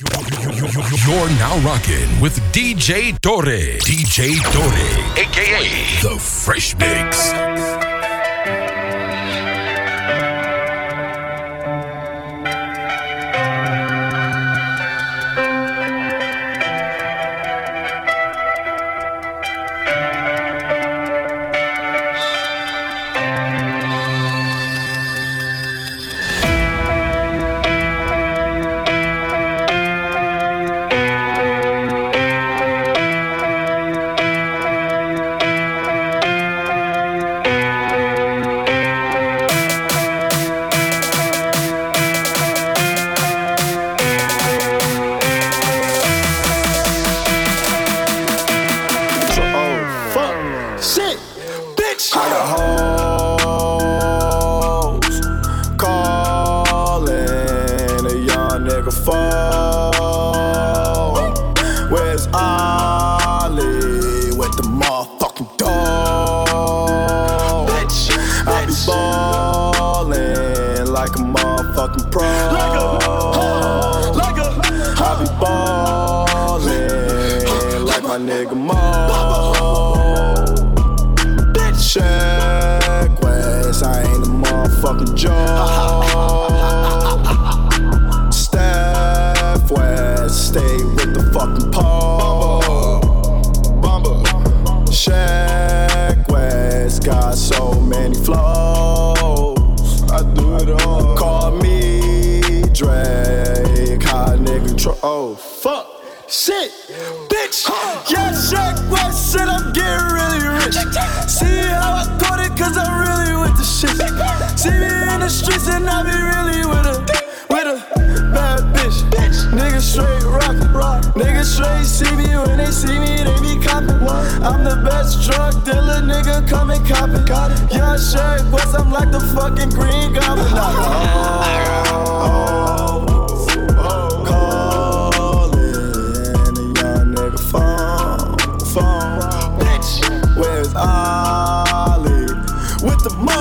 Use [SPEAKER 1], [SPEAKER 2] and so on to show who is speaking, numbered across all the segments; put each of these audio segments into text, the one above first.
[SPEAKER 1] You're now rocking with DJ Torre. DJ Torre, aka The Fresh Mix.
[SPEAKER 2] Straight rock, rock. Niggas straight see me when they see me, they be copping. I'm the best drug dealer, nigga, come and cop it. Yeah, Shaq West, I'm like the fucking green goblin. Oh, calling a young nigga phone, phone. Bitch, where's Ollie? With the motherfucking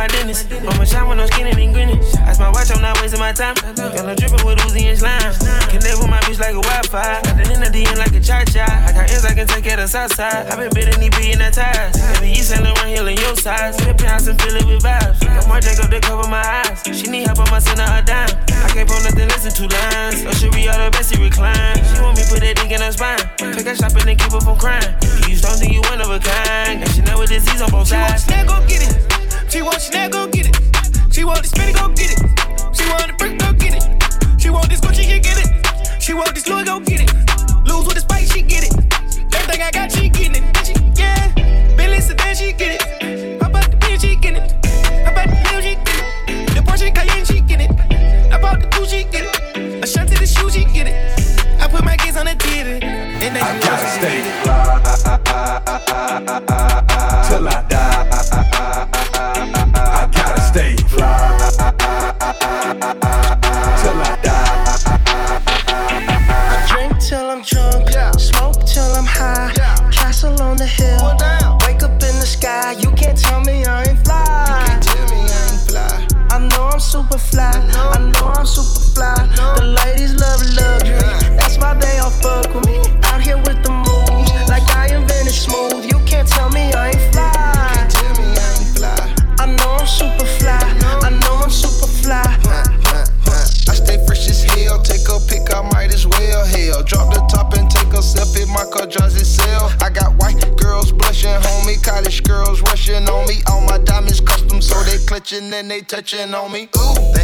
[SPEAKER 3] my
[SPEAKER 4] dentist. I'ma shine when I'm skinning and grinning. Ice my watch, I'm not wasting my time. Got no dripping with Uzi and slime. Connect with my bitch like a Wi-Fi. Got the in the end like a cha-cha. I got ends I can take of the south side. I been bidding these in that ties. Baby, you Lauryn Hill in your size. Flip pounds and fill it with vibes. Got more Jacob to cover my eyes. She need help, I'ma send her a dime. I can't pull nothing, listen two lines. Oh, she be all the best, she recline. She want me put that dick in her spine. Pick her shopping and then keep her from crying. You don't think you one of a kind. Got Chanel with disease on both
[SPEAKER 3] She
[SPEAKER 4] sides.
[SPEAKER 3] Chanel, go get it. She want Chanel, go get it. She want the spinny, go get it. She want the brick, go get it. She want this Gucci, she get it. She want this Louis, go get it. Lose with the spike, she get it. Everything I got, she getting it. Yeah, Billy Sedan, she get it.
[SPEAKER 5] Touching on me. Ooh,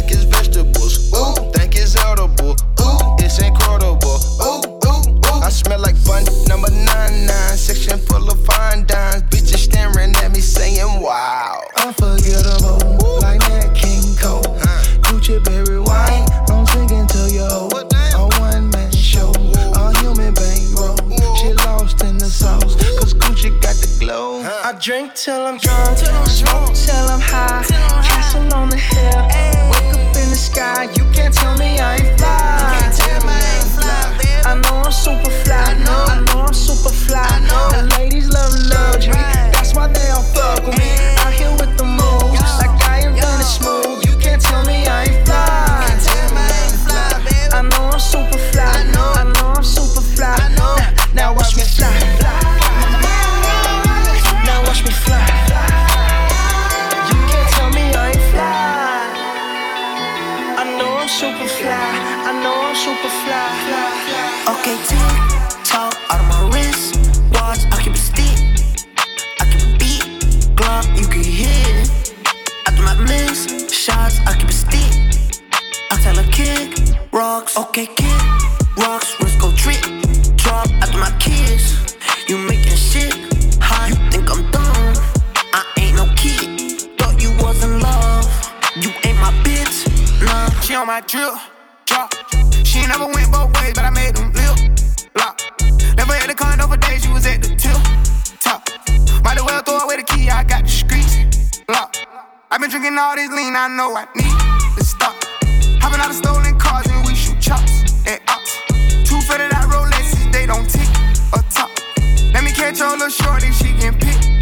[SPEAKER 6] I'm super fly. I know I'm super fly.
[SPEAKER 7] Okay, tick tock out of my wrist. Watch, I keep a stick. I a beat. Glock, you can hear it. After my miss shots, I keep a stick. I tell her kick rocks. Okay, kick rocks. Wrist go trick. Drop after my kiss. You making
[SPEAKER 8] on my drip, drop. She never went both ways, but I made them lip lock. Never had a condo for days, she was at the tip top. Might as well throw away the key, I got the streets locked. I've been drinking all this lean, I know I need to stop. Hopping out of stolen cars and we shoot chops and ops. Two fitted out Rolexes, they don't tick or top. Let me catch your little shorty, she can pick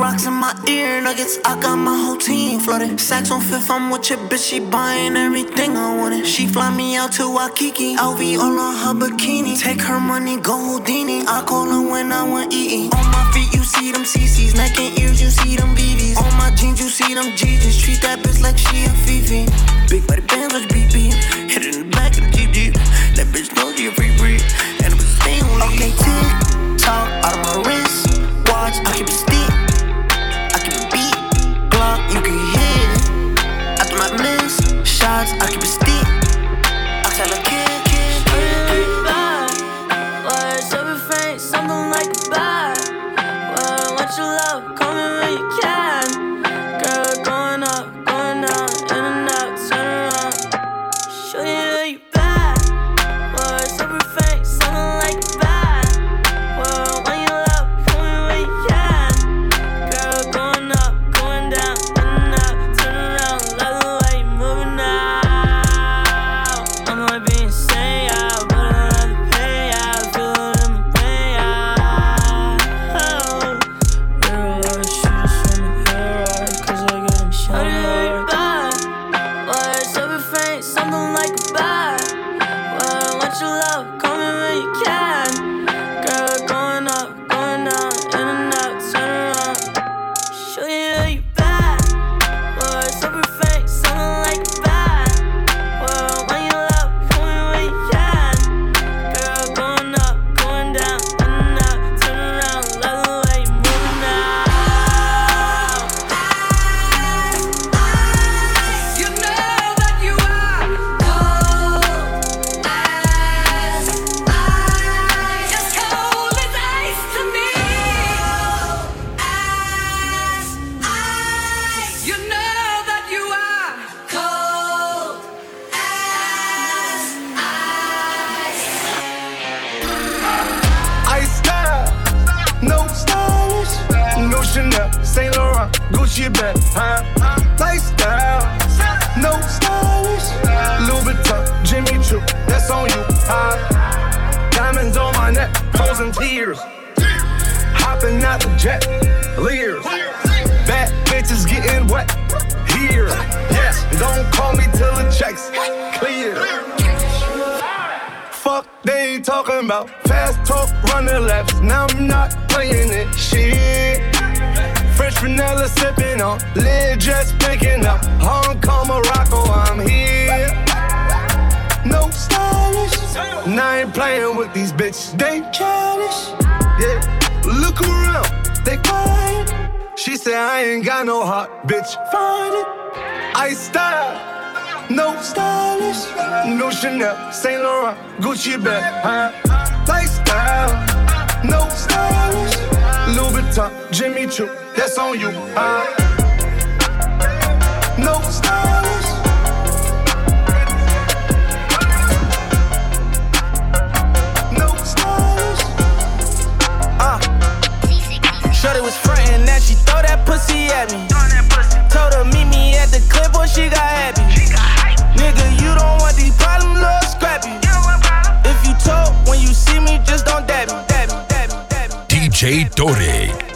[SPEAKER 7] rocks in my ear nuggets. I got my whole team flooded. Saks on fifth, I'm with your bitch. She buying everything I wanted. She fly me out to Waikiki. LV all on her bikini. Take her money, go Houdini. I call her when I want eating. On my feet, you see them CCs. Neck and ears, you see them BBs. On my jeans, you see them GGs. Treat that bitch like she a Fifi. Big body bands, watch BP. Hit it in the back of the Jeep Jeep. That bitch know she a free breed. And it was staying Okay, tick tock out of my wrist. Watch, I keep a stick. Shots, I keep stick.
[SPEAKER 1] no stylish, no Chanel, Saint Laurent, Gucci bag, huh? Lifestyle, no stylish, Louis Vuitton, Jimmy Choo, that's on you, huh? No stylish.
[SPEAKER 3] No stylish. Uh.
[SPEAKER 4] Shorty was frontin' that she throw that pussy at me. Told her meet me at the clip, when she got happy. Nigga, you don't want these problems, scrappy. If you when you see me, just don't dab me.
[SPEAKER 9] DJ Dore.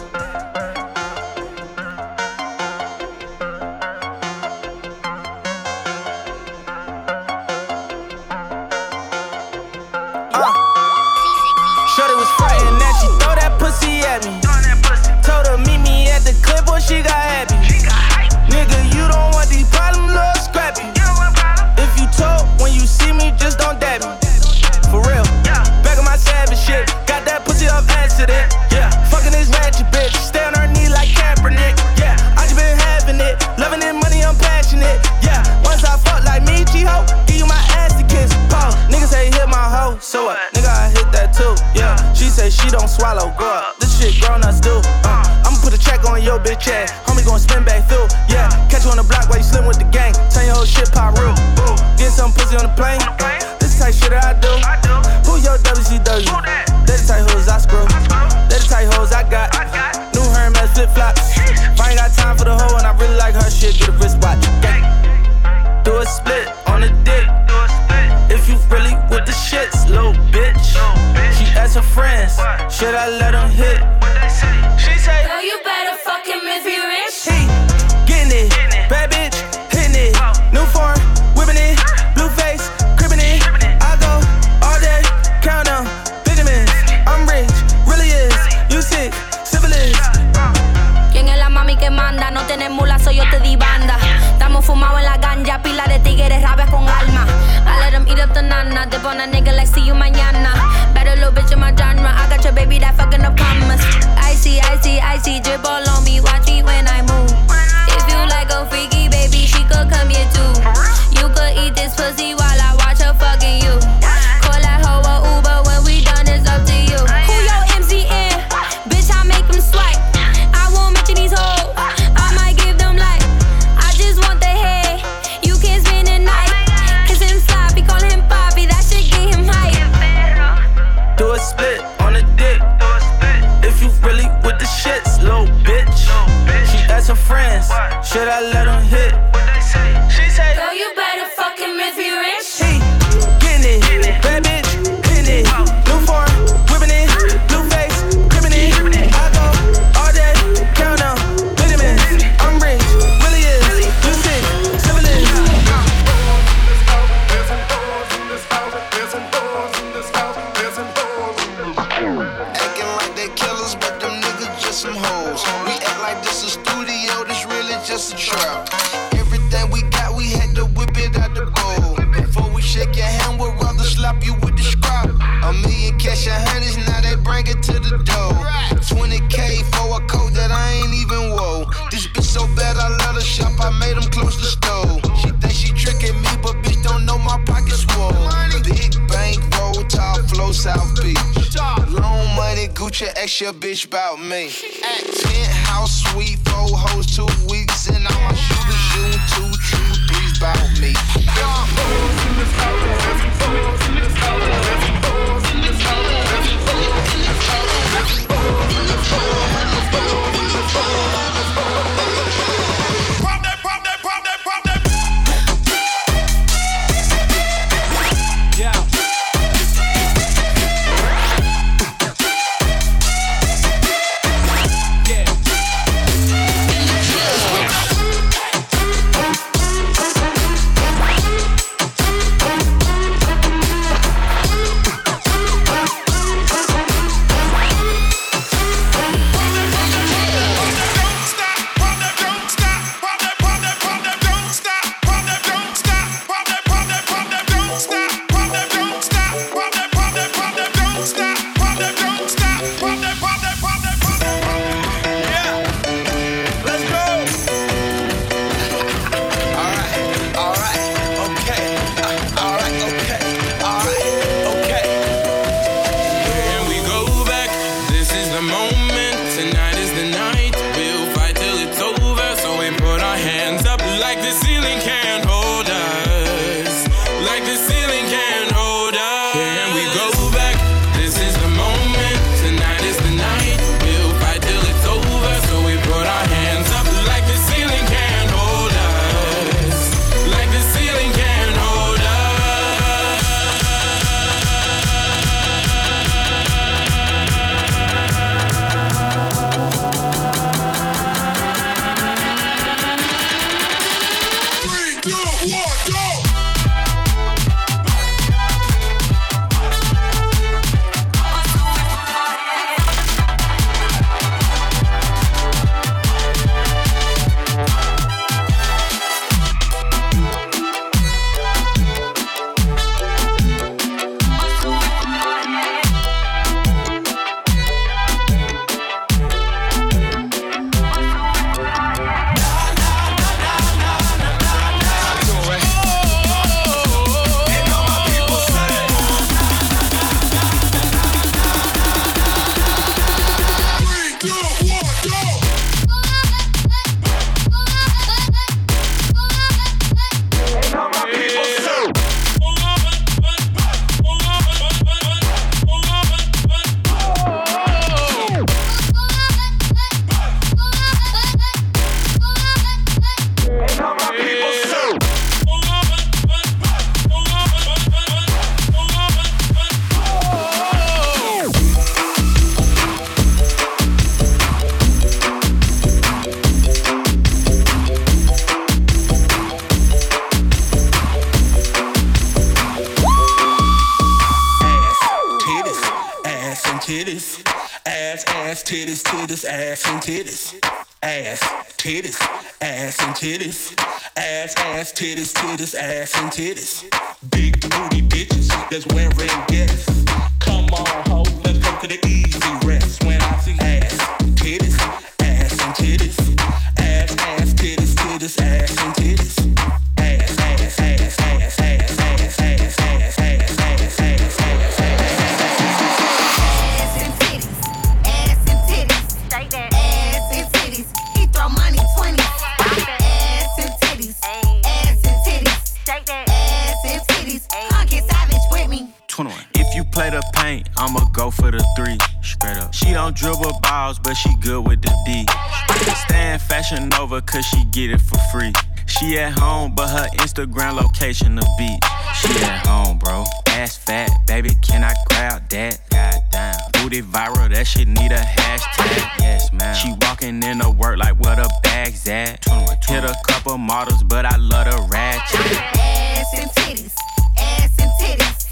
[SPEAKER 4] Can I grab that? Goddamn. Booty viral, that shit need a hashtag. Yes, man. She walking in to work like where the bags at. Hit a couple models, but I love the ratchet.
[SPEAKER 10] Ass and titties, ass and titties,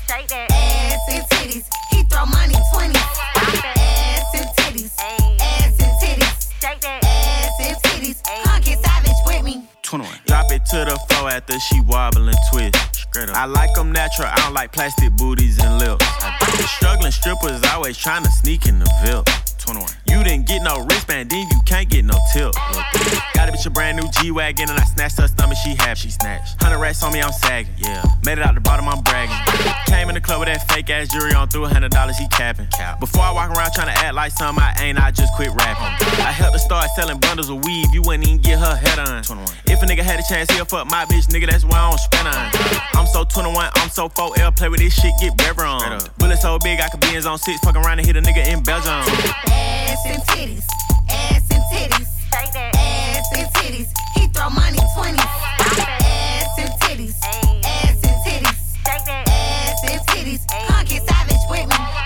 [SPEAKER 10] ass and titties. He throw money twenty. Ass and titties, ass and titties, ass and titties. Come get savage with me.
[SPEAKER 4] 21. Drop it to the floor after she wobble and twist. I like them natural, I don't like plastic booties and lips. The struggling strippers always trying to sneak in the VIP. 21. You didn't get no wristband, then you can't get no tip. Got a bitch a brand new G Wagon and I snatched her stomach, she happy. She snatched. 100 racks on me, I'm sagging. Yeah. Made it out the bottom, I'm bragging. Came in the club with that fake ass jewelry on, threw a hundred dollars, he capping. Before I walk around trying to act like something I ain't, I just quit rapping. I helped her start selling bundles of weed, you wouldn't even get her head on. 21. If a nigga had a chance, he'll fuck my bitch, nigga, that's why I don't spend on. I'm so 21, I'm so 4L, play with this shit, get better on. Bullet so big, I could be in zone 6, fuck around and hit a nigga in Belgium.
[SPEAKER 10] Ass and titties, ass and titties, ass and titties. He throw money twenty. Ass and titties, ass and titties, ass and titties. Come get savage with me.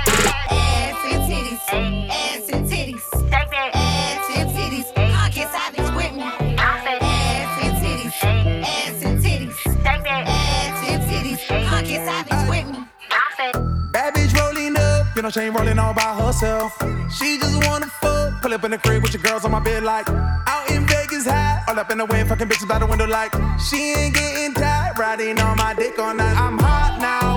[SPEAKER 3] You know she ain't rolling all by herself. She just wanna fuck, pull up in the crib with your girls on my bed like out in Vegas high, all up in the wind, fucking bitches by the window like she ain't getting tired, riding on my dick all night. I'm hot now,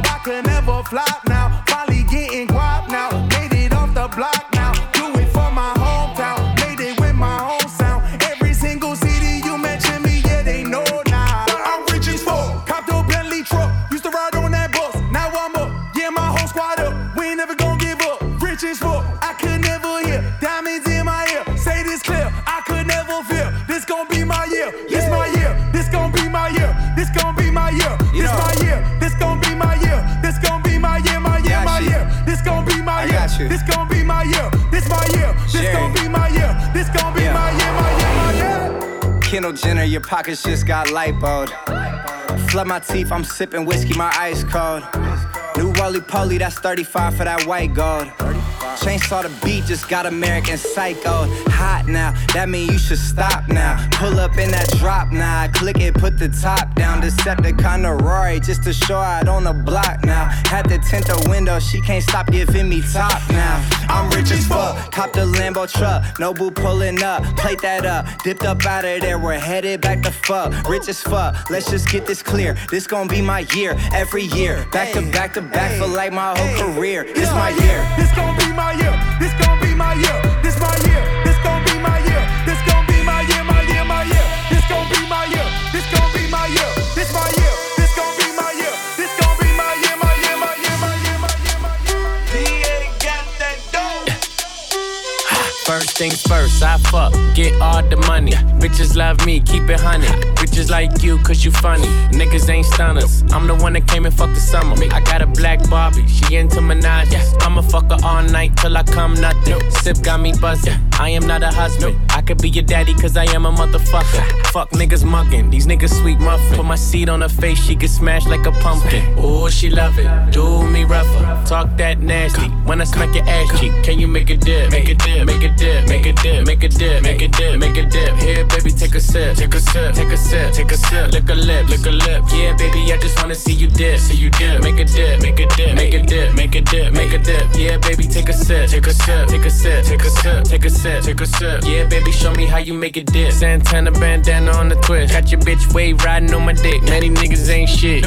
[SPEAKER 3] year, this gon' be my year, this my year, this gon' be my year, this gon' be my year, my year, my year.
[SPEAKER 11] Kendall Jenner, your pockets just got lipoed. Flood my teeth, I'm sipping whiskey, my ice cold. New roly poly, that's 35 for that white gold. Chainsaw the beat, just got American Psycho. Hot now, that mean you should stop now. Pull up in that drop now, click it, put the top down. Decepticon to Rory, just to show out on the block now. Had to tint the window, she can't stop giving me top now. I'm rich as fuck, cop the Lambo truck, no boo pulling up. Plate that up, dipped up out of there, we're headed back to fuck. Rich as fuck, let's just get this clear. This gon' be my year, every year. Back to back to back for like my whole career. This my year.
[SPEAKER 3] This gon' be my year.
[SPEAKER 12] Things first, I fuck, get all the money. Bitches love me, keep it honey. Bitches like you, cause you funny. Niggas ain't stunners. I'm the one that came and fucked the summer. I got a black Barbie, she into Minaj. I'ma fuck her all night till I come nothing. Sip got me buzzing. I am not a husband. I could be your daddy, cause I am a motherfucker. Fuck niggas mugging, these niggas sweet muffin. Put my seed on her face, she get smashed like a pumpkin. Oh, she love it. Do me rougher. Talk that nasty. When I smack your ass cheek, can you make a dip? Make a dip, make a dip, make a dip, make a dip, make a dip, make a dip. Here, baby, take a sip, take a sip, take a sip, take a sip. Lick a lip, lick a lip. Yeah, baby, I just wanna see you dip, see you dip. Make a dip, make a dip, make a dip, make a dip, make a dip. Yeah, baby, take a sip, take a sip, take a sip, take a sip, take a sip, take a sip. Yeah, baby, show me how you make it dip. Santana bandana on the twist. Got your bitch wave riding on my dick. Many niggas ain't shit.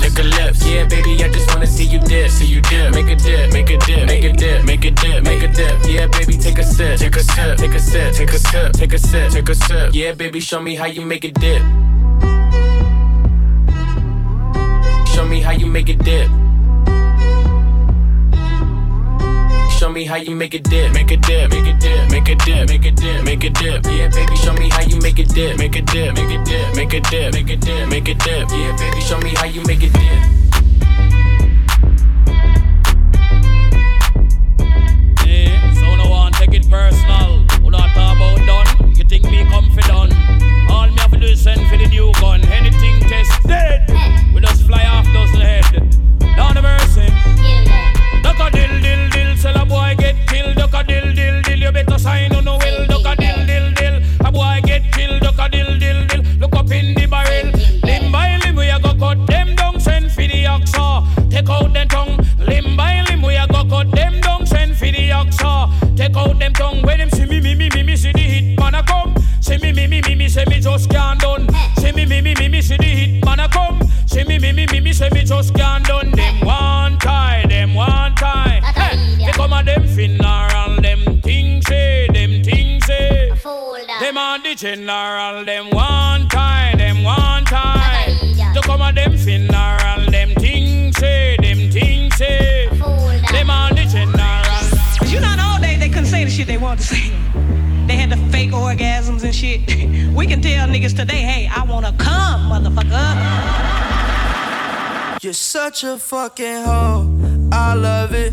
[SPEAKER 12] lick a lips. Yeah, baby, I just wanna see you dip, see you dip. Make a dip, make a dip, make a dip, make a dip, make a dip. Yeah, baby, take a sip, take a sip, take a sip, take a sip, take a sip, take a sip. Yeah, baby, show me how you make a dip. Show me how you make a dip. Show me how you make a dip, make a dip, make a dip, make a dip, make a dip, make a dip. Yeah, baby, show me how you make a dip, make a dip, make a dip, make a dip, make a dip, make a dip. Yeah, baby, show me how you make a dip.
[SPEAKER 13] So no one take it personal. Who not talk about done? You think me confident? All me have to do is send for the new gun. Anything tested, we just fly off dozen head. Down the mercy. Duck a dill dill dill, sell a boy get killed. Duck a dill dill dill, you better sign on no will. Duck a dill dill dill, a boy get killed. Duck a dill dill dill, look up in the barrel. Limb by limb, we a go cut them down, send for the oxa. Take out them tongue. Limb by limb, we a go cut them down, send for the oxa. Take out them tongue. When them see me, me, me, me, me, see the hit man a come. See me, me, me, me, me, say me just can't done. See me, me, me, me, me, see the hit man a come. See me, me, me, me, me, say me just can't done. Them one funeral, them things say, them things say. Them on the general, them one time, them one time. They come a them funeral, them things say, them things say. Them on the general.
[SPEAKER 14] Cause you know, in old days they couldn't say the shit they wanted to say. They had the fake orgasms and shit. We can tell niggas today, hey, I wanna come, motherfucker.
[SPEAKER 15] You're such a fucking hoe. I love it.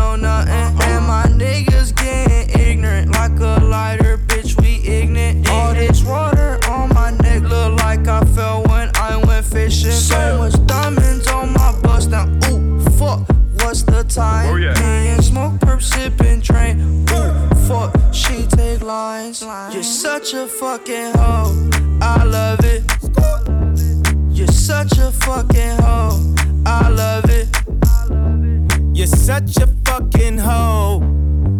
[SPEAKER 15] So much diamonds on my bust now. Ooh, fuck. What's the time?
[SPEAKER 16] Oh, yeah.
[SPEAKER 15] Me and smoke, perp, sipping, train. Ooh, fuck. She take lines. You're such a fucking hoe. I love it. You're such a fucking hoe. I love it.
[SPEAKER 17] You're such a fucking hoe.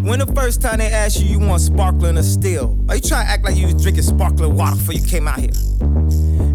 [SPEAKER 17] When the first time they asked you, you want sparkling or still? Are you trying to act like you was drinking sparkling water before you came out here?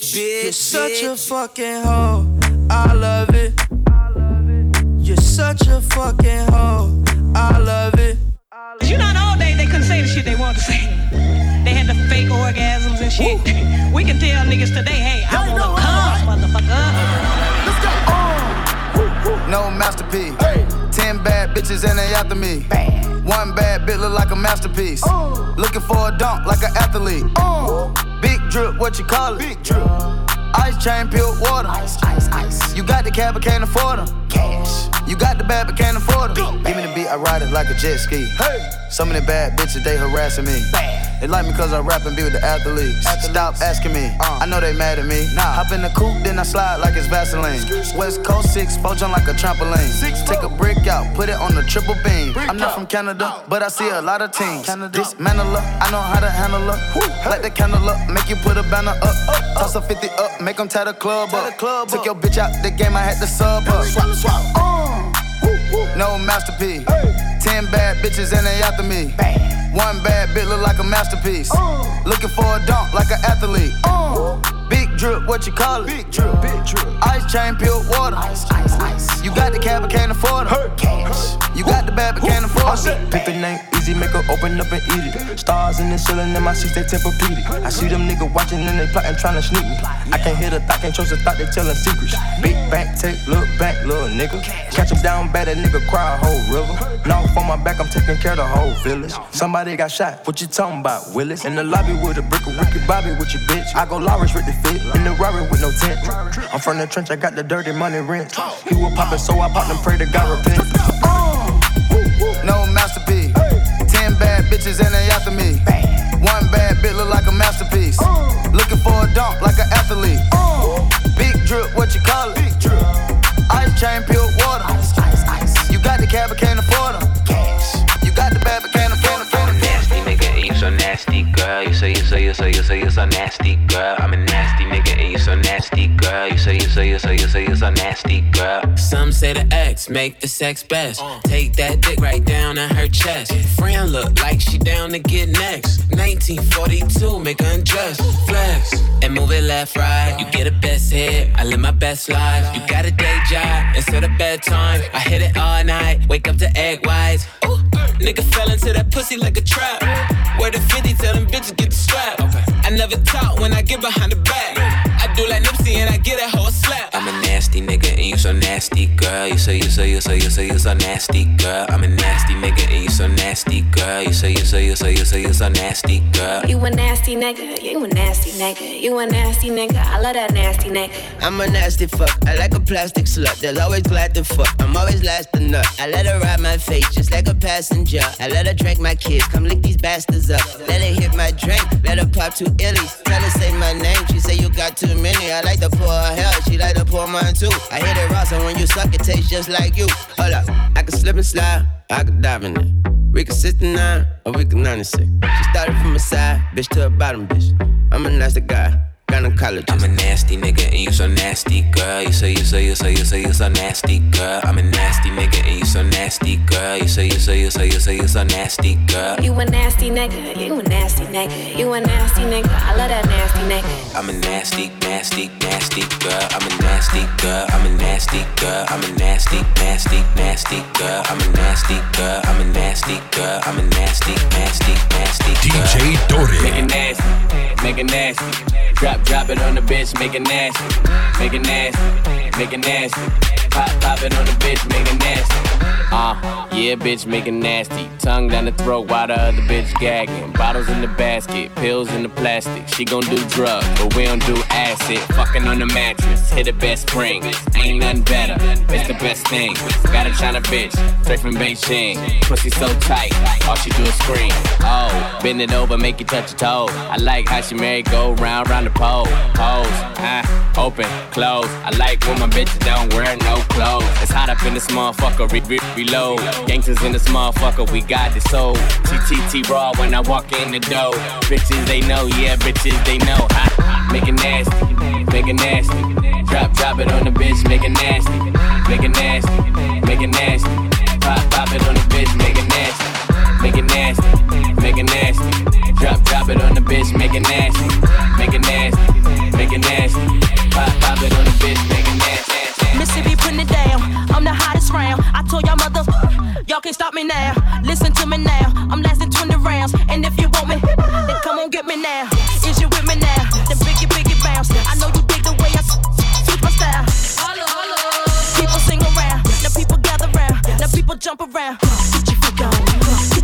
[SPEAKER 17] bitch.
[SPEAKER 15] You're such a fucking hoe. I love it. You're such a fucking hoe. I love it.
[SPEAKER 14] Cause you know, in old days they couldn't say the shit they wanted to say. They had the fake orgasms and shit. We can tell niggas today, hey, I wanna come, motherfucker.
[SPEAKER 18] No masterpiece. Ten bad bitches and they after me. One bad bitch look like a masterpiece. Looking for a dunk like an athlete. Big drip, what you call it? Big drip. Ice chain, pure water. Ice, ice, ice. You got the cab, but can't afford them. Cash. You got the bad, but can't afford them. Give me the beat, I ride it like a jet ski. Hey. Some of the bad bitches, they harassing me. They like me cause I rap and be with the athletes. Stop asking me, I know they mad at me. Hop in the coupe, then I slide like it's Vaseline. West Coast 6, four jump like a trampoline. Six, Take a brick out, put it on the triple beam. I'm not from Canada, but I see a lot of teams. Dismantle her, I know how to handle her. Light the candle up, make you put a banner up. Toss a 50 up, make them tie the club up. Took your bitch out the game, I had to sub up. Swap, swap. Uh. No masterpiece. Ten bad bitches and they after me. One bad bitch look like a masterpiece. Looking for a dunk like an athlete. Big drip, what you call it? Big drip, big drip. Ice chain, pure water. Ice, ice, ice. You got the cab, but can't afford it. Hurt cash. You got the bad, but can't afford it.
[SPEAKER 19] Pick the name easy, make her open up and eat it. Stars in the ceiling in my seats, they Tempur-Pedic. I see them niggas watching and they plotting, trying to sneak me. I can't hear the thought, can't trust the thought, they telling secrets. Big bank, take, look back, little nigga. Catch him down bad, that nigga cry a whole river. Now on my back, I'm taking care of the whole village. Somebody got shot, what you talking about, Willis? In the lobby with a brick of Ricky Bobby with your bitch. I go Lawrence with the fit, in the Rari with no tent. I'm from the trench, I got the dirty money rent. He was poppin', so I popped and pray to God repent.
[SPEAKER 18] No masterpiece. Ten bad bitches and they after me. One bad bitch look like a masterpiece. Looking for a dunk like an athlete. Big drip, what you call it? Ice chain,
[SPEAKER 20] say you say you say you say you so nasty, girl. I'm a nasty nigga, and you so nasty, girl. You say you say you say you say you so nasty, girl.
[SPEAKER 12] Some say the X make the sex best. Uh. Take that dick right down in her chest. Friend look like she down to get next. 1942, make her undress. Flex and move it left, right. You get a best hit, I live my best life. You got a day job instead of bedtime. I hit it all night, wake up to egg whites. Ooh, nigga fell into that pussy like a trap. Where the 50 tell them bitches get strap. I never talk when I get behind the back. I do like Nipsey and I get a slap.
[SPEAKER 20] I'm a nasty nigga, and you so nasty, girl. You say you say you say you say you so nasty, girl. I'm a nasty nigga, and you so nasty, girl. You say you say you say you say you so nasty, girl.
[SPEAKER 21] You a nasty nigga, you a nasty nigga, you a nasty nigga. I love that nasty nigga.
[SPEAKER 22] I'm a nasty fuck. I like a plastic slut. That's always glad to fuck. I'm always last to nut. I let her ride my face just like a passenger. I let her drink my kids. Come lick these bastards up. Let her hit my drink. Let her pop two illies. Tell her say my name. She say you got too many. I like to pour her hell. She like to pour too. I hit it raw, so when you suck, it tastes just like you. Hold up. I can slip and slide. I can dive in it. We can 69 or we can 96. She started from a side, bitch to a bottom, bitch. I'm a nasty guy. Gynecologist.
[SPEAKER 20] I'm a nasty nigga, and you so nasty, girl. You say you say you say you say you so nasty, girl. I'm a nasty nigga, and you so nasty, girl. You say you say you say you say you so nasty, girl.
[SPEAKER 21] You a nasty nigga, you a nasty nigga, you a nasty nigga. I love that nasty nigga.
[SPEAKER 20] I'm a nasty, nasty, nasty girl. I'm a nasty girl. I'm a nasty girl. I'm a nasty, nasty, nasty girl. I'm a nasty girl. I'm a nasty girl. I'm a nasty, nasty, nasty girl.
[SPEAKER 9] DJ Dore.
[SPEAKER 12] Make it nasty, make it nasty. Drop, drop it on the bitch, make it nasty. Make it nasty, make it nasty. Pop, pop it on the bitch, make it yeah, bitch, make it nasty. Tongue down the throat while the other bitch gagging. Bottles in the basket, pills in the plastic. She gon' do drugs, but we don't do acid. Fucking on the mattress, hit the best spring. Ain't nothing better, it's the best thing. Got a China bitch, straight from Beijing. Pussy so tight, all she do is scream. Oh, bend it over, make you touch your toe. I like how she married, go round, round the pole. Pose, ah, open, close. I like when my bitches don't wear no clothes. It's hot up in this motherfucker, re- re- reload. Gangsters in this motherfucker, we got this soul. TTT raw when I walk in the door. Bitches they know, yeah, bitches they know. Ha, make it nasty, make it nasty. Drop, drop it on the bitch, make it nasty, make it nasty, make it nasty. Pop, pop it on the bitch, make it nasty, make it nasty, make it nasty. Drop, drop it on the bitch, make it nasty, make it nasty, make it nasty. Pop, pop it on the bitch, make it nasty.
[SPEAKER 23] Mississippi putting it down. I'm the hottest round. I told y'all mother, y'all can't stop me now. Listen to me now. I'm lasting 20 rounds. And if you want me, then come on get me now. Is you with me now? Then biggie, biggie bounce. I know you dig the way I switch my style. People sing around. Now people gather round. Now people jump around. Get your freak on.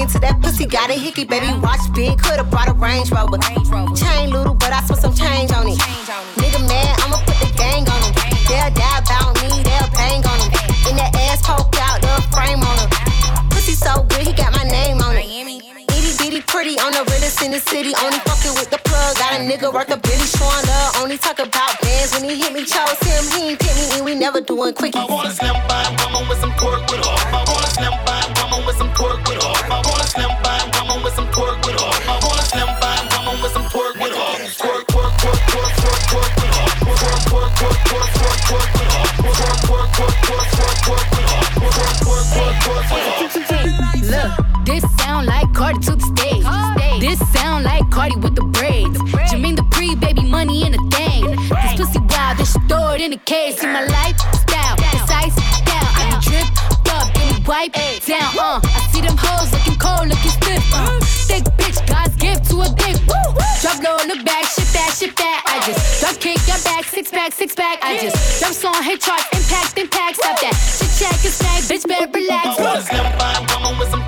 [SPEAKER 10] Up on that into that pussy, got a hickey, baby. Watch big, coulda brought a Range Rover. Chain little, but I spent some change on it. Nigga mad, I'ma put the gang on him. They'll die about me, they'll bang on him. In that ass poke out, the frame on him. Pussy so good, he got my name on it. Itty bitty pretty on the realest in the city. Only fucking with the plug. Got a nigga worth a billy showing love. Only talk about bands when he hit me. Chose him, he ain't pick me, and we never doing quickies.
[SPEAKER 24] I wanna slim by
[SPEAKER 21] drop kick your back, six pack, six pack. I just drop song, hit charts, impact, impact. Stop that. Shit check and snag, bitch, better relax.
[SPEAKER 24] Woman with some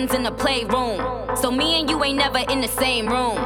[SPEAKER 25] sons in the playroom. So me and you ain't never in the same room.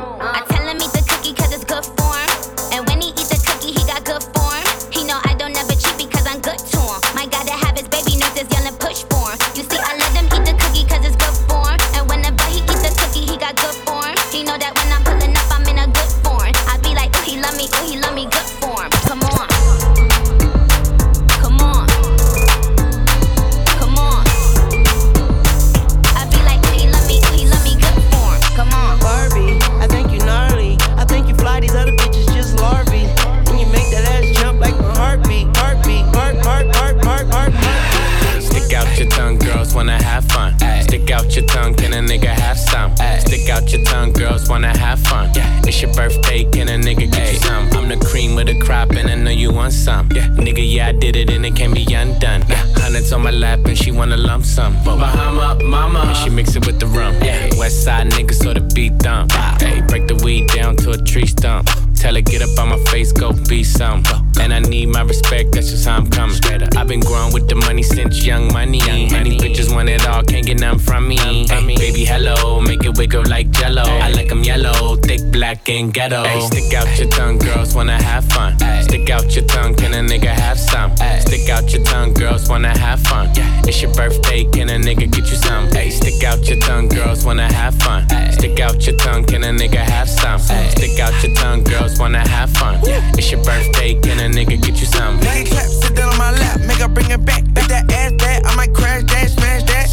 [SPEAKER 26] And
[SPEAKER 12] ghetto. Hey, stick out your tongue, girls wanna have fun. Stick out your tongue, can a nigga have some? Stick out your tongue, girls wanna have fun. It's your birthday, can a nigga get you some? Hey, stick out your tongue, girls wanna have fun. Stick out your tongue, can a nigga have some? Stick out your tongue, girls wanna have fun. It's your birthday, can a nigga get you some?
[SPEAKER 9] Nigga clap, sit down on my lap, make her bring it back. Make that ass back, I might crash that, smash that.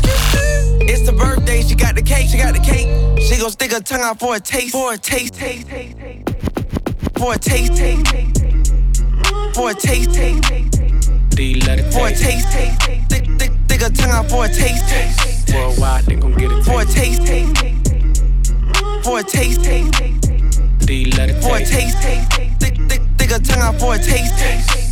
[SPEAKER 9] It's the birthday, she got the cake, she got the cake. She gon' stick her tongue out for a taste, for a taste, taste, taste, taste. For a taste, taste, taste. For a taste, taste,
[SPEAKER 12] D let it
[SPEAKER 9] for a
[SPEAKER 12] taste.
[SPEAKER 9] taste, taste. Stick, stick, stick her tongue out for a taste, taste.
[SPEAKER 12] Worldwide, they gon' get it
[SPEAKER 9] For a taste, taste. Taste. For a taste, taste.
[SPEAKER 12] D let it
[SPEAKER 9] For a
[SPEAKER 12] taste.
[SPEAKER 9] taste, taste. Stick, stick, stick her tongue out for a taste, taste.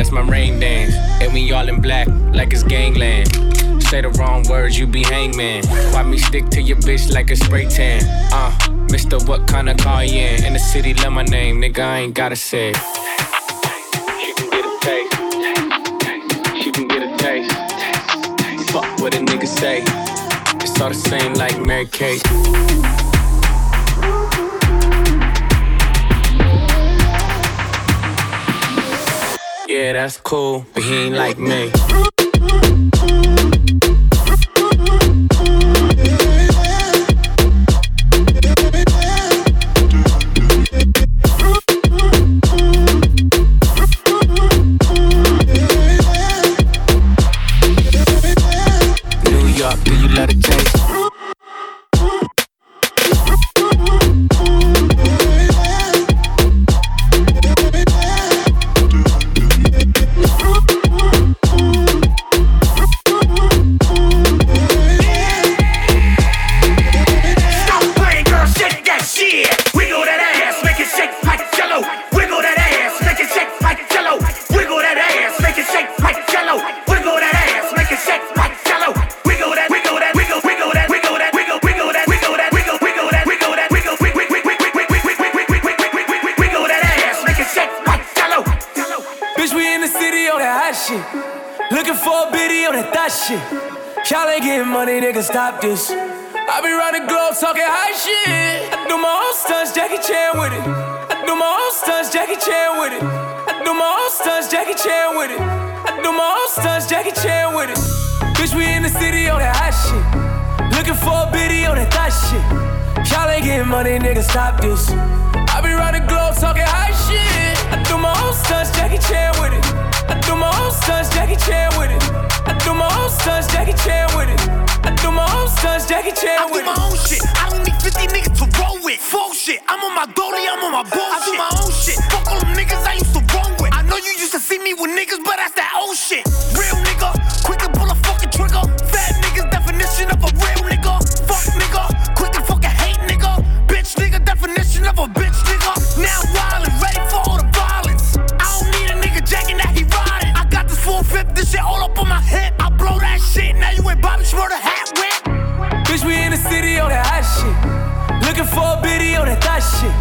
[SPEAKER 12] that's my rain dance. And we all in black, like it's gangland. Say the wrong words, you be hangman. Why me stick to your bitch like a spray tan? Uh, Mister, what kind of car you in? In the city, love my name, nigga, I ain't gotta say. She can get a taste. She can get a taste. Fuck what a nigga say. It's all the same like Mary Kate. Yeah, that's cool, but he ain't like me.
[SPEAKER 27] Jackie Chan with it. I do my own stunts, Jackie Chan with it. Bitch, we in the city on that hot shit. Looking for a biddy on that thot shit. Y'all ain't getting money, nigga, stop this. I be round the globe talking high shit. I do my own stunts, Jackie Chan with it. I do my own stunts, Jackie Chan with it. I do my own stunts, Jackie Chan with it. I do my own stunts, Jackie Chan with it.
[SPEAKER 28] I do my own shit. I don't need 50 niggas to roll with. Full shit. I'm on my dolly, I'm on my bullshit. I do my own shit. Fuck all them niggas I used to roll with. Know you used to see me with niggas, but that's that old shit. Real nigga, quick to pull a fucking trigger. Fat niggas definition of a real nigga. Fuck nigga, quick to fucking hate nigga. Bitch nigga definition of a bitch nigga. Now wild and ready for all the violence. I don't need a nigga jacking that he riding. I got this full fifth, this shit all up on my hip. I blow that shit, now you ain't Bobby Shmurda hat whip.
[SPEAKER 27] Bitch, we in the city on that shit. Looking for a biddy on that thot shit.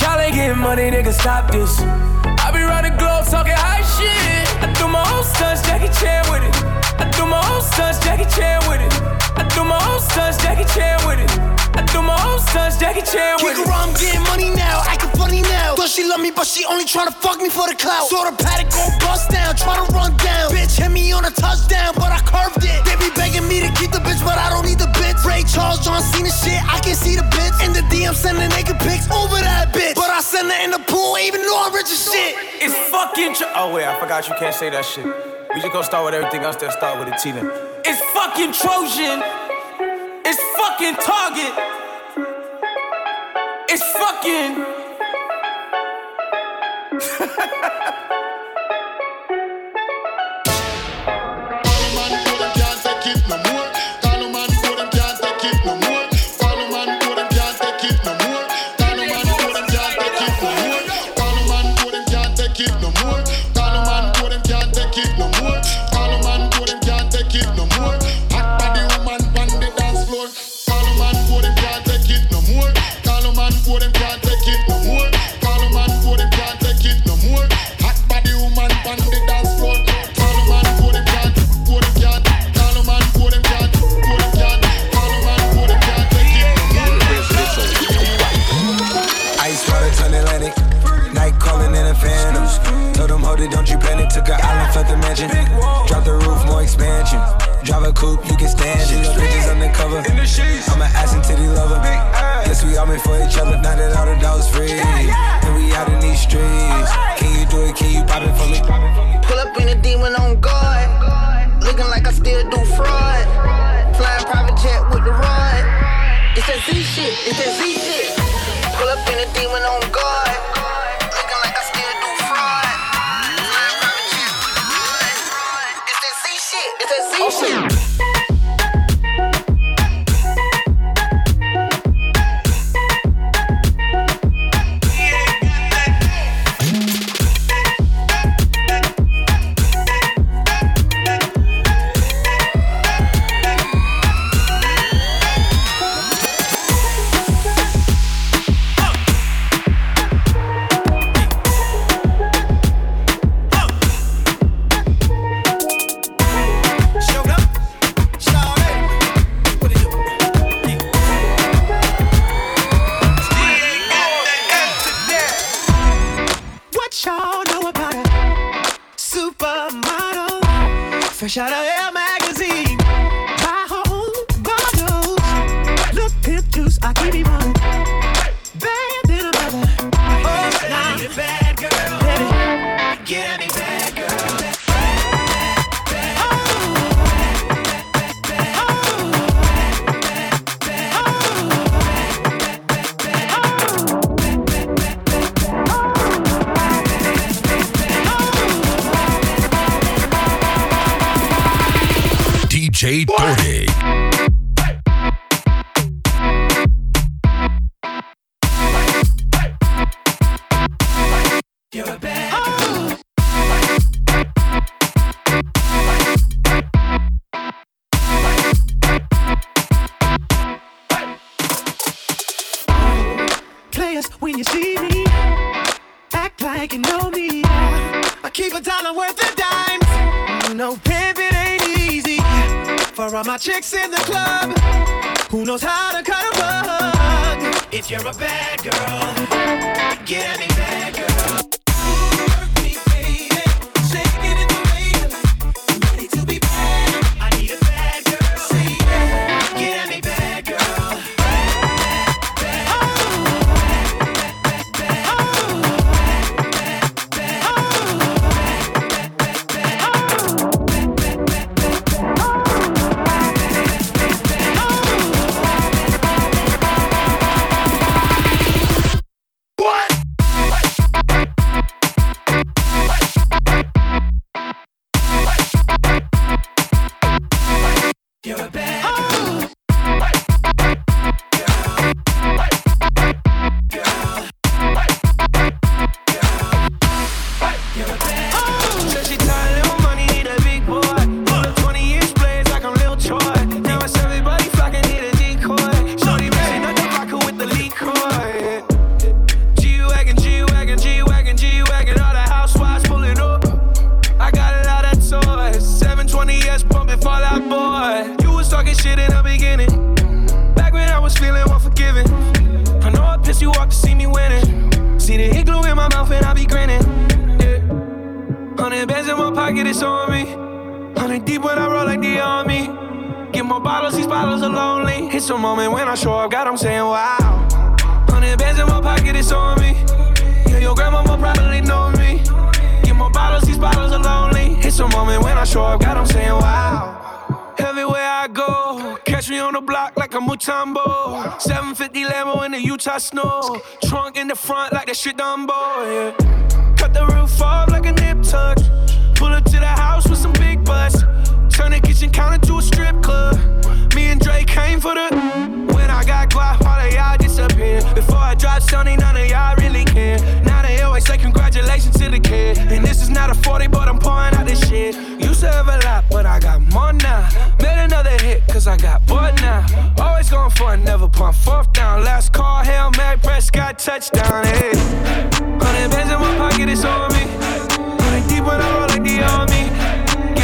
[SPEAKER 27] Y'all ain't getting money, nigga, stop this. I be round the globe talking high shit. I do my own stunts, Jackie Chan with it. I do my own stunts, Jackie Chan with it. I do my own stunts, Jackie Chan with it. I do my own stunts, Jackie Chan with
[SPEAKER 28] Kick
[SPEAKER 27] it.
[SPEAKER 28] around, I'm getting money now, acting funny now. Thought she love me, but she only tryna fuck me for the clout. Saw the Patek go bust down, tryna run down. Bitch hit me on a touchdown, but I curved it. They be begging me to keep the bitch, but I don't need the bitch. Ray Charles, John Cena shit, I can see the bitch. In the DM, sending naked pics over that bitch. But I send her in the pool, even though I'm rich as shit.
[SPEAKER 27] It's fucking. Tro- oh wait, I forgot you can't say that shit. We just gonna start with everything else. Then start with the Tina. It's fucking Trojan. It's fucking Target. It's fucking.
[SPEAKER 4] talking shit in the beginning. Back when I was feeling unforgiving. I know I pissed you off to see me winning. See the hit glue in my mouth and I be grinning. Yeah. Hundred bands in my pocket, it's on me. Hundred deep when I roll like the army. Get more bottles, these bottles are lonely. It's a moment when I show up, God, I'm saying wow. Hundred bands in my pocket, it's on me. Yeah, your grandma probably know me. Get more bottles, these bottles are lonely. It's a moment when I show up, God, I'm saying wow. Everywhere go, catch me on the block like a Mutombo. 750 Lambo in the Utah snow. Trunk in the front like that shit Dumbo, yeah. Cut the roof off like a nip tuck. Pull up to the house with some big butts. Turn the kitchen counter to a strip club. Me and Drake came for the. When I got guap, all of y'all disappear. Before I drop Sony, none of y'all really care. Now they always say congratulations to the kid. And this is not a 40, but I'm pouring out this shit. Used to have a lot, but I got more now. Made another hit, cause I got bored now. Always going for it, never pump fourth down. Last call, Hail Mary, Prescott, touchdown. Hey. Hundred bands in my pocket, it's on me. Hundred deep when I roll like the army.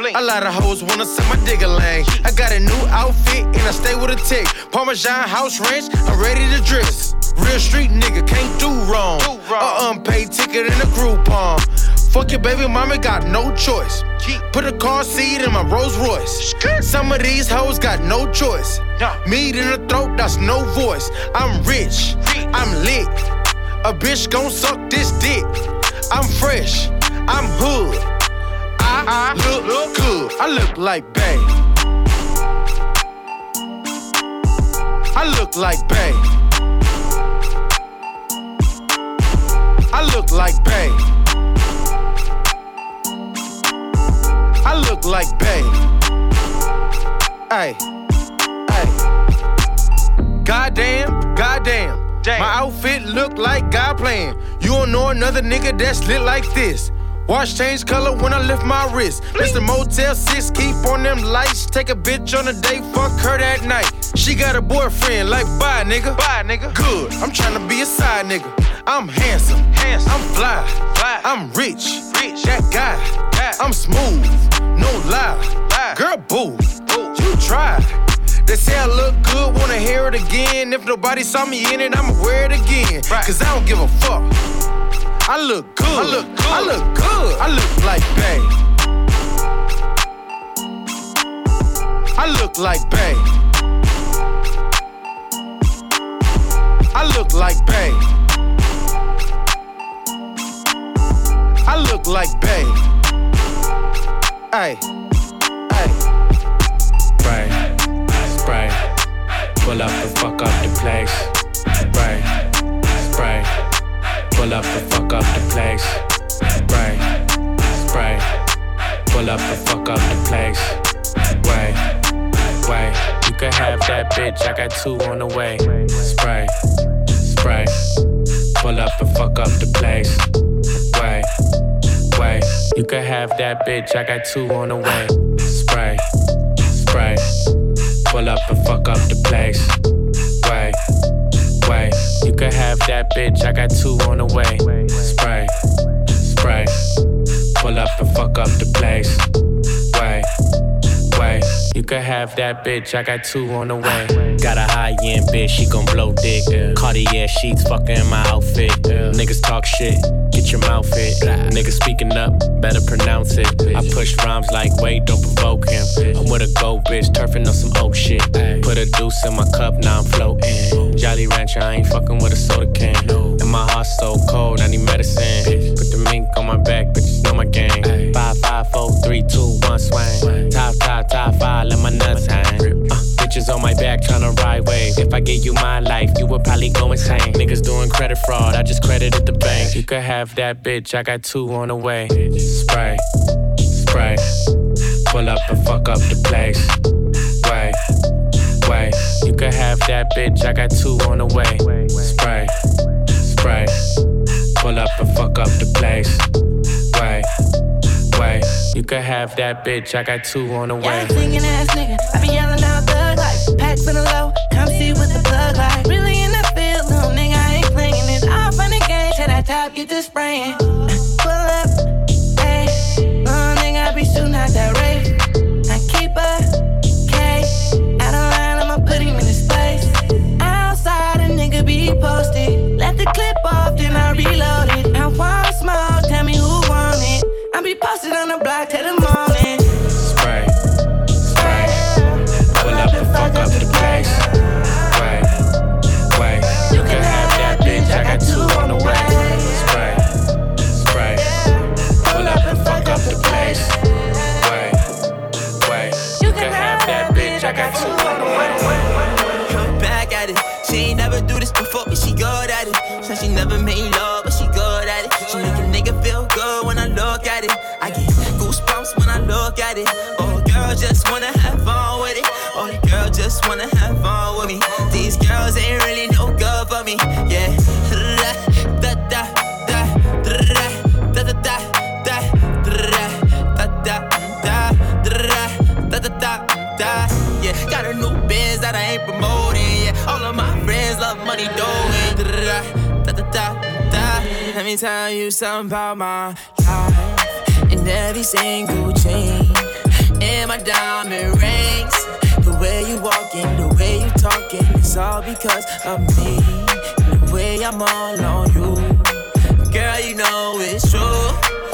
[SPEAKER 4] A
[SPEAKER 29] lot of hoes wanna set my digger lane. I got a new outfit and I stay with a tick. Parmesan house ranch, I'm ready to dress. Real street nigga, can't do wrong. A unpaid ticket in a Groupon. Fuck your baby mama, got no choice. Put a car seat in my Rolls Royce. Some of these hoes got no choice. Meat in the throat, that's no voice. I'm rich, I'm lit. A bitch gon' suck this dick. I'm fresh, I'm hood. Uh-huh. I look good. I look like Bay. I look like Bay. I look like Bay. I look like Bay. Hey, hey. Goddamn, goddamn. My outfit look like God playing. You don't know another nigga that's lit like this. Watch change color when I lift my wrist. Mr. Motel 6, keep on them lights. Take a bitch on a date, fuck her that night. She got a boyfriend, like bye, nigga. Bye, nigga. Good. I'm trying to be a side nigga. I'm handsome, handsome. I'm fly, fly. I'm rich, rich. That guy. I'm smooth, no lie. lie. Girl, boo, boo. You try. They say I look good, wanna hear it again. If nobody saw me in it, I'ma wear it again. Right. Cause I don't give a fuck. I look good. I look good. I look good. I look like Bay. I look like Bay. I look like Bay. I look like Bay. Hey, hey.
[SPEAKER 12] Spray, spray. Pull up the fuck up the place. Spray, spray. Pull up the fuck up the place. Spray, spray. Pull up the fuck up the place. Wait, wait. You can have that bitch. I got two on the way. Spray, spray. Pull up and fuck up the place. Wait, wait. You can have that bitch. I got two on the way. Spray, spray. Pull up and fuck up the place. Wait, wait. You can have that bitch. I got two on the way. Spray, spray. Pull up and fuck up the place. You can have that bitch. I got two on the way. Got a high end bitch. She gon' blow dick. Cartier sheets fucking in my outfit. Niggas talk shit. Get your mouth hit. Niggas speaking up. Better pronounce it. I push rhymes like wait, don't provoke him. I'm with a gold bitch. Turfing on some old shit. Put a deuce in my cup. Now I'm floating. Jolly Rancher. I ain't fucking with a soda can. And my heart's so cold. I need medicine. Put the mink on my back. Bitches know my game. Five, five, four, three, two, one, swing. Top, top, top five. Let my nuts hang. Uh, bitches on my back tryna ride wave. If I gave you my life, you would probably go insane. Niggas doing credit fraud, I just credited the bank. You could have that bitch, I got two on the way. Spray, spray. Pull up and fuck up the place. Wait, wait. You could have that bitch, I got two on the way. Spray, spray. Pull up and fuck up the place. Wait, wait. You could have that bitch, I got two on the way.
[SPEAKER 23] Yeah, singing ass nigga. I be yelling out thug life. Packs in the low. Come see what the plug like. Really in the field, little nigga. I ain't playing it. Off on the game. Till that top get to spraying. Pull up. Hey. Little nigga, I be shooting out that race. I keep a K. Out of line, I'ma put him in his place. Outside, a nigga be posted. Let the clip I be posted on the block till the morning.
[SPEAKER 17] Look at it. Oh, girl, just wanna have fun with it. Oh, girl just wanna have fun with me. These girls ain't really no good for me. Yeah. Da da da da da da da da da da da da da da da da da. Yeah, got a new biz that I ain't promoting. Yeah, all of my friends love money doing. Da da da da da. Let me tell you something about my life and every single chain and my diamond rings. The way you walking, the way you talking, it's all because of me. The way I'm all on you, girl, you know it's true.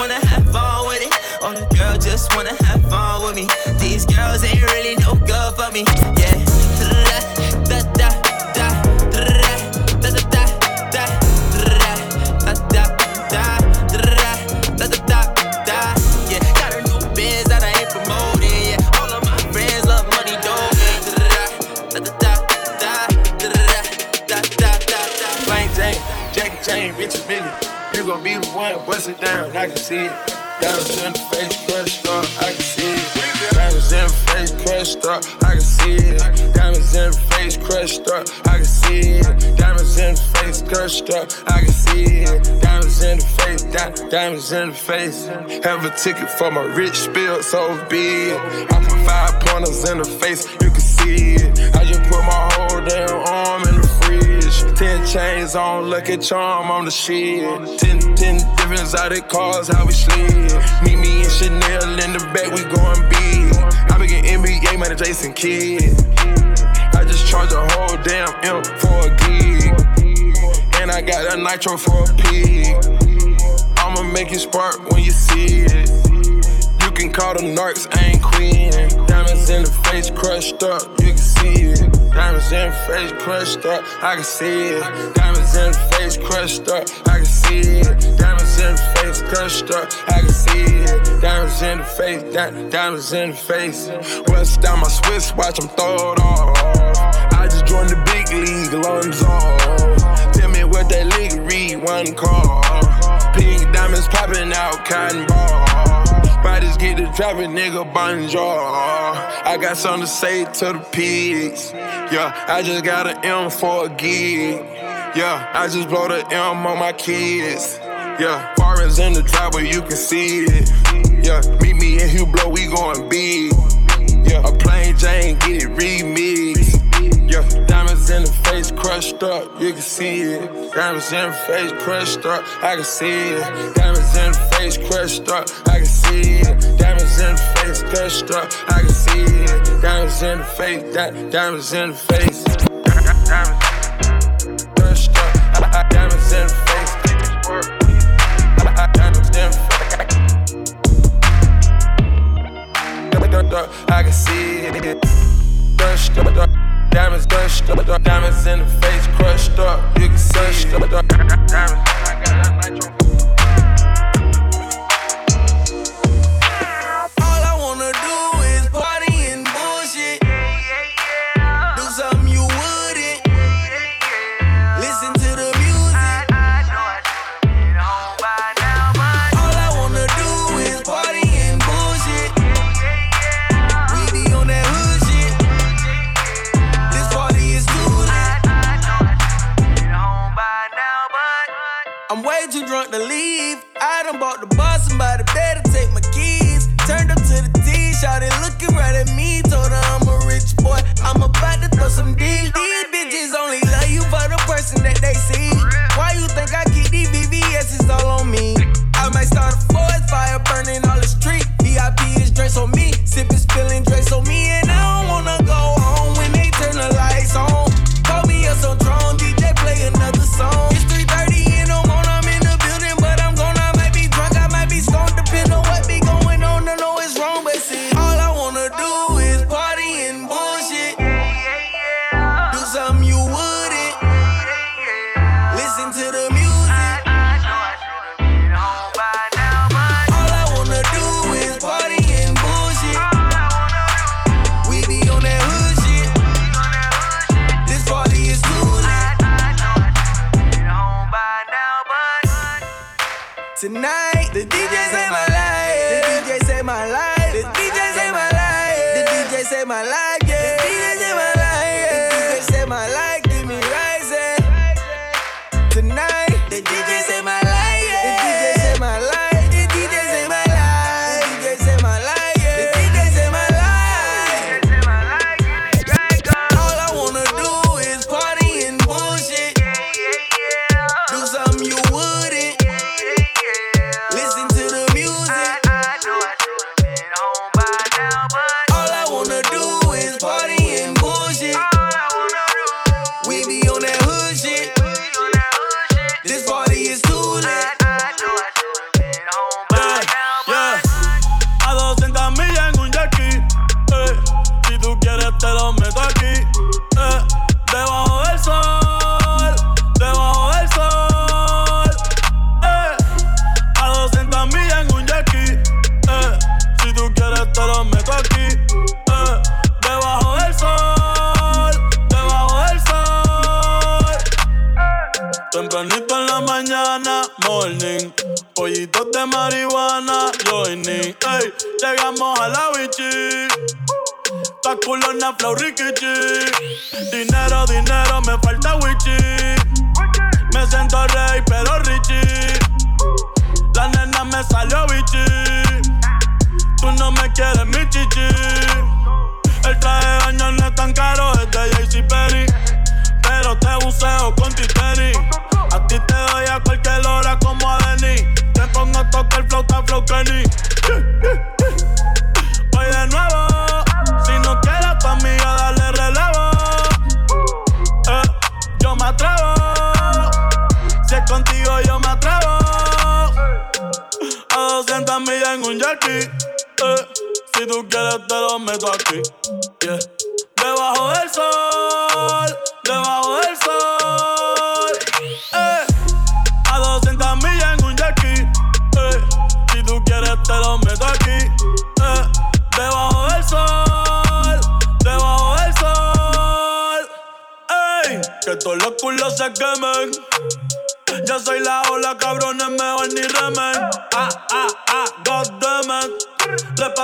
[SPEAKER 17] wanna have fun with it. Oh, the girl just wanna have fun with me. These girls ain't really no good for me. Yeah.
[SPEAKER 30] Down, bust it down, I can see it. Diamonds in the face, crushed up, I can see it. Diamonds in the face, crushed up, I can see it. Diamonds in the face, crushed up, I can see it. Diamonds in the face, crushed up, I can see it. Diamonds in the face, di- diamonds in the face. Have a ticket for my rich spill, so be it. I put five pointers in the face, you can see it. I just put my whole damn arm in fridge. Ten chains on, lucky charm on the shit. Ten, ten different exotic cars, how we slid. Meet me and Chanel in the back, we going big. I be getting NBA money, Jason Kidd. I just charge a whole damn M for a gig. And I got a nitro for a pig. I'ma make it spark when you see it. Can call them narcs, I ain't queen. Diamonds in the face crushed up, you can see it. Diamonds in the face crushed up, I can see it. Diamonds in the face crushed up, I can see it. Diamonds in the face crushed up, I can see it. Diamonds in the face, di- diamonds in the face. West down my Swiss watch, I'm throw it off. I just joined the big league, lungs off. Tell me what that league read, one call. Pink diamonds popping out, cotton ball. Bodies get to dropping, nigga, bonjour. I got something to say to the pigs. Yeah, I just got an M for a gig. Yeah, I just blow the M on my kids. Yeah, foreigns in the driveway, you can see it. Yeah, meet me in Hublot, we going big. Yeah, a plain Jane, get it remixed. Yeah, diamonds in the face crushed up, you can see it. Diamonds in the face crushed up, I can see it. Diamonds in the face crushed up, I can see it. Diamonds in the face crushed up, I can see it. Diamonds in the face, di- diamonds in the face. Crushed up, I- diamonds in the face. Diamonds in the face. I can see it. Diamonds up, diamonds in the face crushed up. You can it. Diamonds.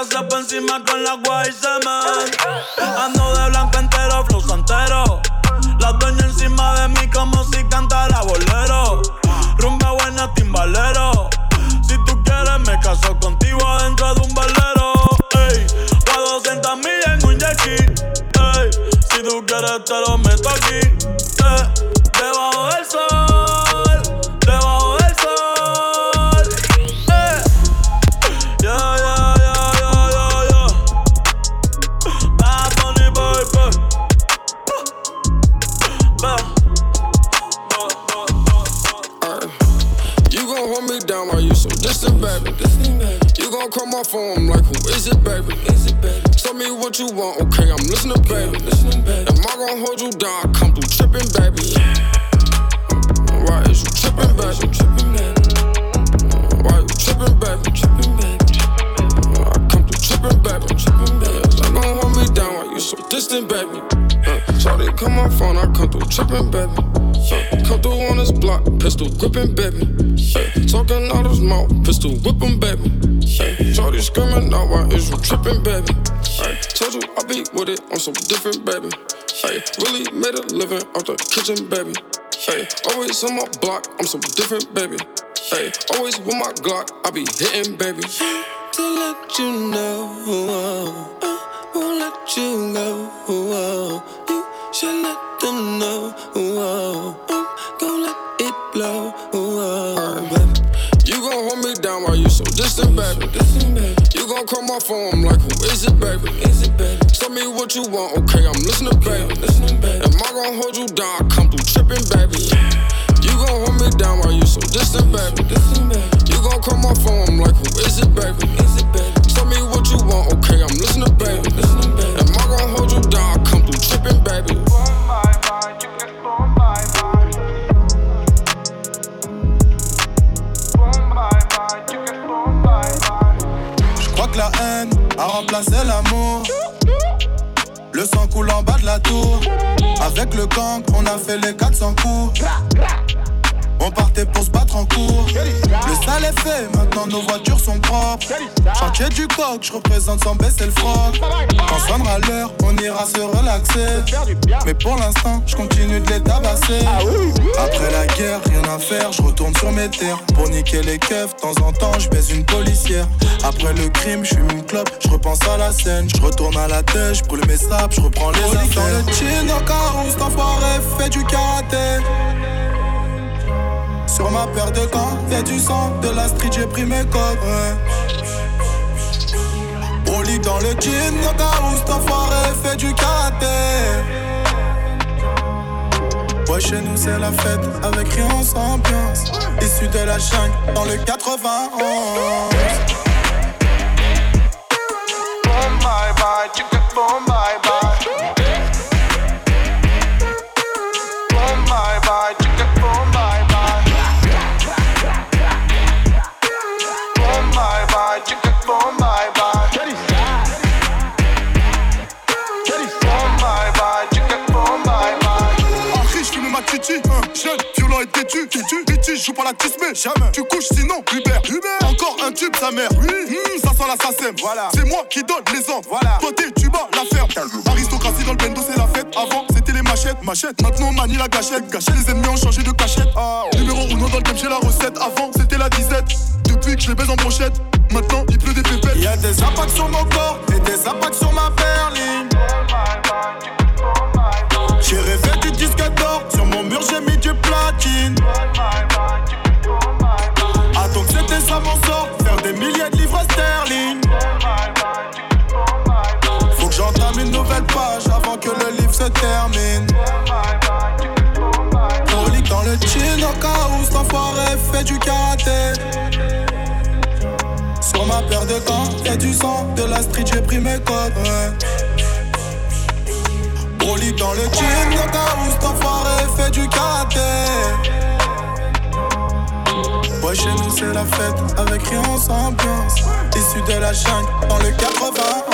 [SPEAKER 31] Por encima con la guay. Ando de blanco entero, flow santero. La dueña encima de mí como si cantara bolero. Rumba buena, timbalero. Si tú quieres, me caso contigo adentro de un balero. Ey, a 200 millas en un jetty. Ey, si tú quieres, te lo meto aquí.
[SPEAKER 32] Tripping, baby. Uh, come through on this block, pistol gripping, baby. Uh, talking out his mouth, pistol whipping, baby. Uh, Shawty screaming out, why is you tripping, baby? Uh, told you I be with it on some different, baby. Hey, really made a living out the kitchen, baby. Hey, always on my block, I'm so different, baby. Hey, always with my Glock, I be hitting, baby. To let you know, I won't let you go. Baby. You gon' call my phone, I'm like, who is it, baby? Is it, baby? Tell me what you want, okay? I'm listening, baby. Am I gon' hold you down? I come through tripping, baby. You gon' hold me down while you so distant, baby. You gon' call my phone, I'm like, who is it, baby?
[SPEAKER 33] Du coq, je représente sans baisser le froc. Quand sonnera l'heure, on ira se relaxer. Mais pour l'instant, je continue de les tabasser. Après la guerre, rien à faire, je retourne sur mes terres. Pour niquer les keufs, de temps en temps, je baise une policière. Après le crime, je fume une clope, je repense à la scène. Je retourne à la tête, je brûle mes sables, je reprends les affaires. Dans le chin, cet enfoiré fait du karaté. Sur ma paire de gants, y'a du sang, de la street, j'ai pris mes codes. Ouais. Dans le jean, cet enfoiré fait du karaté. Ouais, chez nous c'est la fête, avec rien sans ambiance. Issu de la jungle, dans le 91.
[SPEAKER 24] Boom, bye bye, chicken, boom, bye bye.
[SPEAKER 33] Têtu, joue pas la tismée, jamais. Tu couches sinon, Hubert, Hubert, encore un tube, sa mère, oui, hum, ça
[SPEAKER 34] sans la Voilà. C'est moi qui donne l'exemple. Voilà. Toi t'es tu bats la ferme. Aristocratie dans le bendo, c'est la fête. Avant, c'était les machettes. Machettes. Maintenant, manie la gâchette. Gâchette, les ennemis ont changé de cachette. Ah. Numéro 1 dans le game, j'ai la recette. Avant, c'était la disette. Depuis que je les baise en brochette. Maintenant, il pleut des pépettes.
[SPEAKER 33] Y'a des impacts sur mon corps et des impacts sur la fête, avec rien sans ambiance. Issu de la jungle, dans le 91.